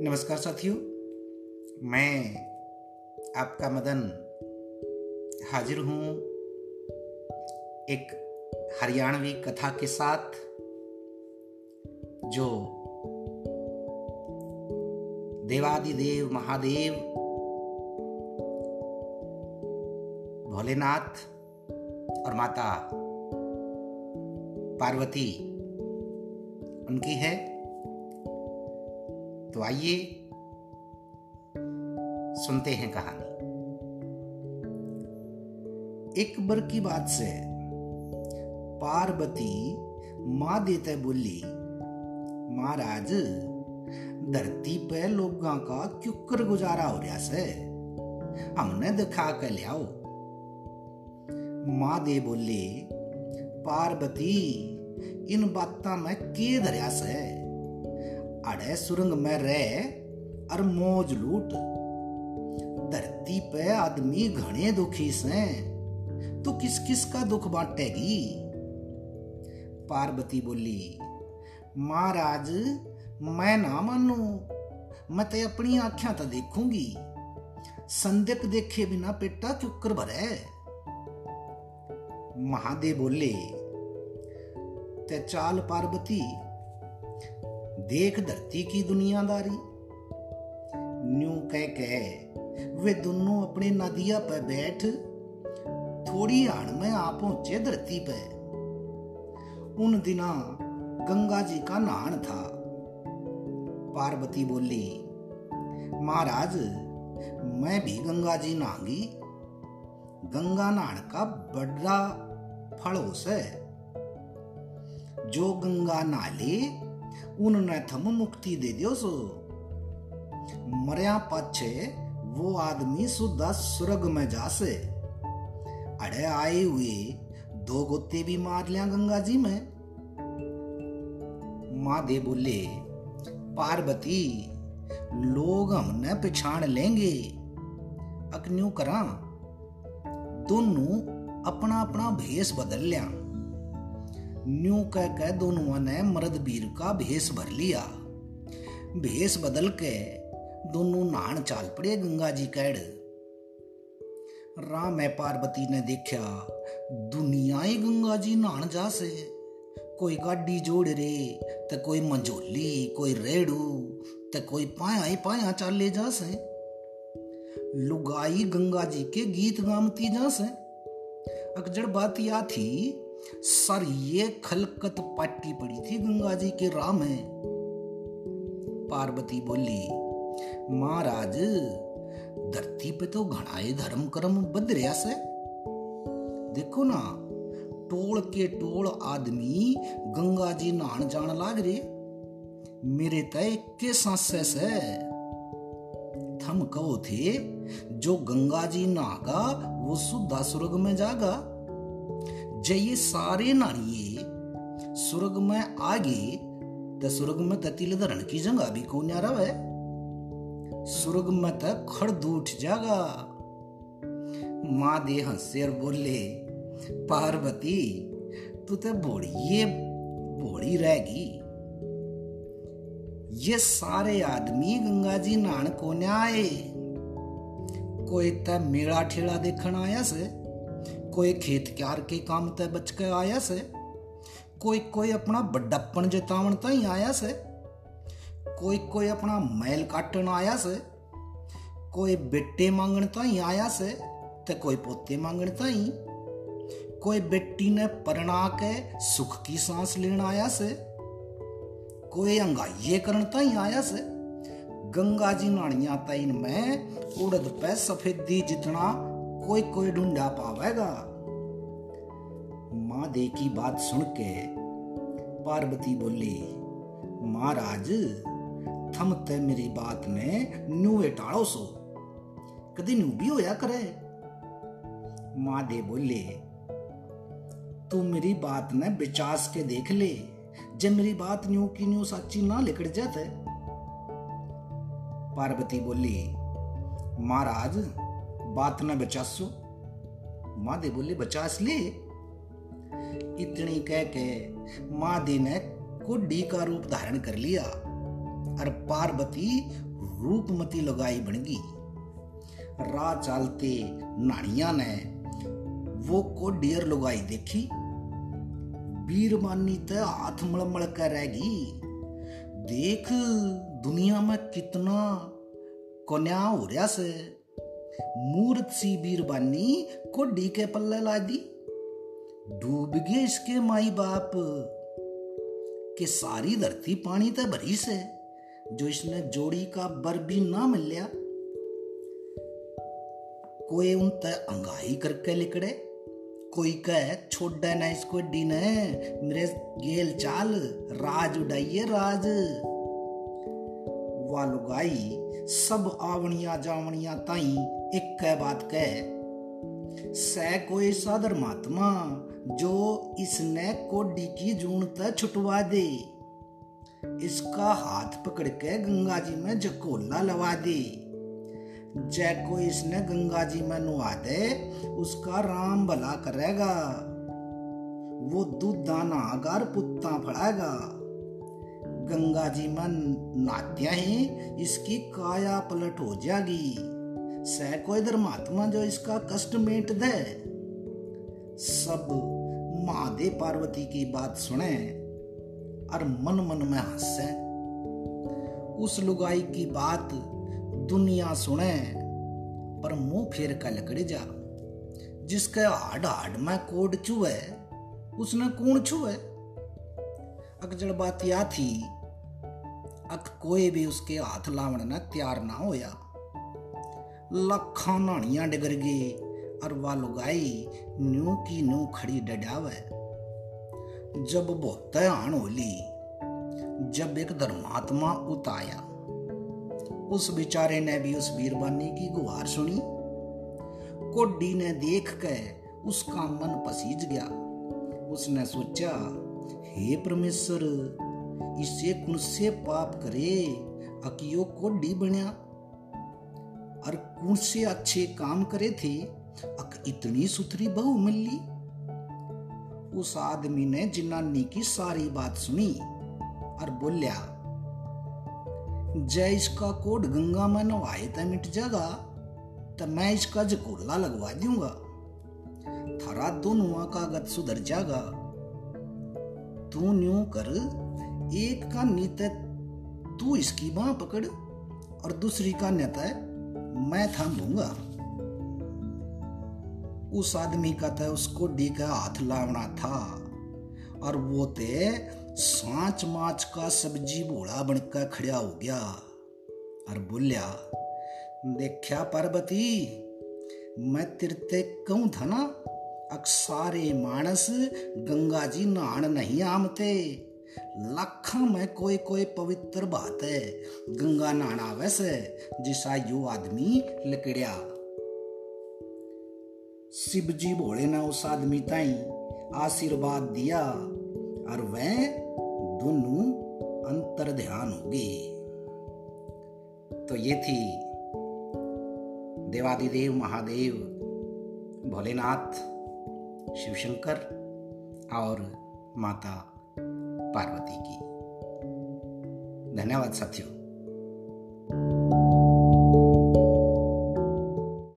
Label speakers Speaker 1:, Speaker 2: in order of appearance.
Speaker 1: नमस्कार साथियों, मैं आपका मदन हाजिर हूँ एक हरियाणवी कथा के साथ, जो देवादिदेव महादेव भोलेनाथ और माता पार्वती उनकी है। तो आइए सुनते हैं कहानी। एक बार की बात से पार्वती माँ देते बोली, महाराज, धरती पे लोगों का क्यों गुजारा हो रहा से, हमने दिखा के लियाओ माँ दे बोली, पार्वती, इन बातों में के धरिया से? अड़े सुरंग में रह और मौज लूट धरती पे आदमी घने दुखी से तो किस किस का दुख बांटेगी पार्वती बोली महाराज मैं ना मानू मैं तो अपनी आँखें तो देखूँगी संदिक देखे बिना पेटा चुकर भरे महादेव बोले ते चाल पार्वती देख धरती की दुनियादारी। न्यू कह कह, वे दोनों अपने नदिया पर बैठ, थोड़ी आड़ में आ पहुँचे धरती पे उन दिना गंगा जी का नहान था। पार्वती बोली, महाराज, मैं भी गंगा जी नहांगी। गंगा नहान का बड़ा फल हो। जो गंगा नाले उनने थम मुक्ति दे दियो सो। मरिया पाछे वो आदमी सुधा स्वर्ग में जासे। अड़े आए हुए दो गोते भी मार लिया गंगा जी में। माँ दे बोले, पार्वती, लोग हमने पिछाड़ लेंगे। अकन्यू करा। दोनों अपना अपना भेष बदल लिया। न्यू कह के दोनों ने मर्द वीर का भेष भर लिया। भेष बदल के दोनों नान चाल पड़े गंगा जी कैड। राम है पार्वती ने देखा, दुनिया ही गंगा जी नहान जा से कोई गाड़ी जोड़ रे तो कोई मंझोली, कोई रेड़ू तो कोई पाया ही पाया चाले जा से लुगाई गंगा जी के गीत गामती जा से अकजड़ बात या थी सर, ये खलकत पाटी पड़ी थी गंगा जी के राम है पार्वती बोली, महाराज, धरती पे तो घनाए धर्म कर्म बद रहा से। देखो ना, टोल के टोल आदमी गंगा जी नहान जान लाग रे। मेरे तय के सांसे से थम कहो थे, जो गंगा जी नहागा, वो सुधा स्वर्ग में जागा। जय सारे नारिये, स्वर्ग में आगे तो स्वर्ग में ततिल धरण की जगह भी कौन रवे स्वर्ग में तो खड़ दूठ जागा। माँ दे हंसे बोले, पार्वती, तू तो बोड़ी ये, बोड़ी रहेगी। ये सारे आदमी गंगा जी नान को आए? कोई तो मेला ठेला देखना आया से? कोई खेत क्यार के काम ते बच के आया से, कोई कोई अपना बड्डापन जतावन ताई आया से, कोई कोई अपना मैल काटन आया से, कोई बेटे मांगण ताई आया से, ते कोई पोते मांगण ताई, कोई बेटी ने परणा के सुख की सांस लेना आया से, कोई अंगाइये करण ताई आया से, गंगा जी नानिया ताइन में उड़द पे सफेदी जितना कोई कोई ढूंढा पावेगा। माँ दे की बात सुन के पार्वती बोली, महाराज, थम ते मेरी बात ने नुए टाड़ो सो। कदी न्यू भी होया करे? माँ दे बोले, तू मेरी बात ने बिचास के देख ले जब मेरी बात न्यू की न्यू सच्ची ना लिकड़ जाते पार्वती बोली, महाराज बात न बचासो। माँ बोले, बचास ले। इतनी कह के माँ ने कुड्डी का रूप धारण कर लिया और पार्वती रूपमती लगाई बन गई। राह चालते नानिया ने वो को डियर लगाई देखी। बीरमानी तो हाथ मलमल कर रहेगी देख, दुनिया में कितना कोन्या हो रहा से। मूर्त सी बीरबानी को डी के पल्ले ला दी डूब गए इसके माई बाप। के सारी धरती पानी ते भरी से, जो इसने जोड़ी का बर भी ना मिलिया। कोई उन ते अंगाई करके लिकड़े, कोई कह, छोड़ा ना इसको डी ने मेरे गेल चाल, राज उड़ाइए राज। वा लुगाई सब आवणिया जावणिया ताई एक बात कह सै कोई सा धर्मात्मा जो इसने कोडी की जून तक छुटवा दे इसका हाथ पकड़ के गंगा जी में जकोला लवा दे जय को इसने गंगा जी में नुआ दे उसका राम भला करेगा वो दूध दाना अगर पुत्ता फड़ाएगा गंगा जी में नात्या ही, इसकी काया पलट हो जागी। सह कोई धर्मात्मा जो इसका कष्ट मेट दे। सब महादेव पार्वती की बात सुने, और मन मन में हंसे। उस लुगाई की बात दुनिया सुने, पर मुँह फेर कर लकड़ जा। जिसके हाड हाड में कोड चुए उसने कौन छुए। अकजड़ बात या थी अक कोई भी उसके हाथ लावण ने तैयार ना होया। लखा नानिया डिगर गए और वा लुगाई न्यू की न्यू खड़ी डडावे। जब बहुत आन होली जब एक धर्मात्मा उताया उस बेचारे ने भी उस बीरबानी की गुहार सुनी। कोडी ने देख के उसका मन पसीज गया। उसने सोचा, हे परमेश्वर इसे कुन से पाप करे, अकियो कोडी बनया। और कौन से अच्छे काम करे थे, अक इतनी सुथरी बहू मिली। उस आदमी ने जिनानी की सारी बात सुनी और बोलिया जय इसका कोड गंगा में नवाए तो मिट जाएगा तो मैं इसका जकोला लगवा दूँगा थारा दोनों का गत सुधर जाएगा तू न्यू कर एक का तू इसकी बाह पकड़, और दूसरी का नेता मैं थामूँगा उस आदमी का तो उसको डी का हाथ लावना था, और वो ते सांच माच का सब्ज़ी बोला बनकर खड़ा हो गया, और बोलिया देखा पार्वती, मैं तिरते कहूँ था ना, अक्सारे मानस गंगा जी नहान नहीं आमते। लाखा में कोई कोई पवित्र बात है। गंगा नहाना वैसे, जिसा यू आदमी लकड़िया। शिव जी भोले ने उस आदमी ताई आशीर्वाद दिया, और वह दोनों अंतर ध्यान होगी तो ये थी देवादिदेव महादेव भोलेनाथ, शिवशंकर और माता पार्वती की। धन्यवाद साथियों।